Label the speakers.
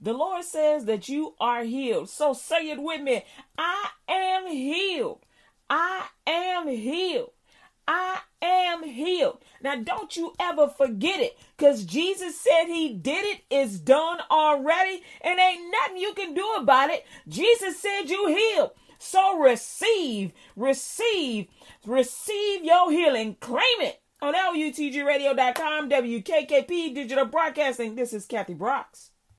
Speaker 1: The Lord says that you are healed. So say it with me. I am healed. I am healed. I am healed. Now, don't you ever forget it because Jesus said he did it. It's done already and ain't nothing you can do about it. Jesus said you healed. So receive, receive, receive your healing. Claim it on LUTGRadio.com, WKKP Digital Broadcasting. This is Kathy Brooks.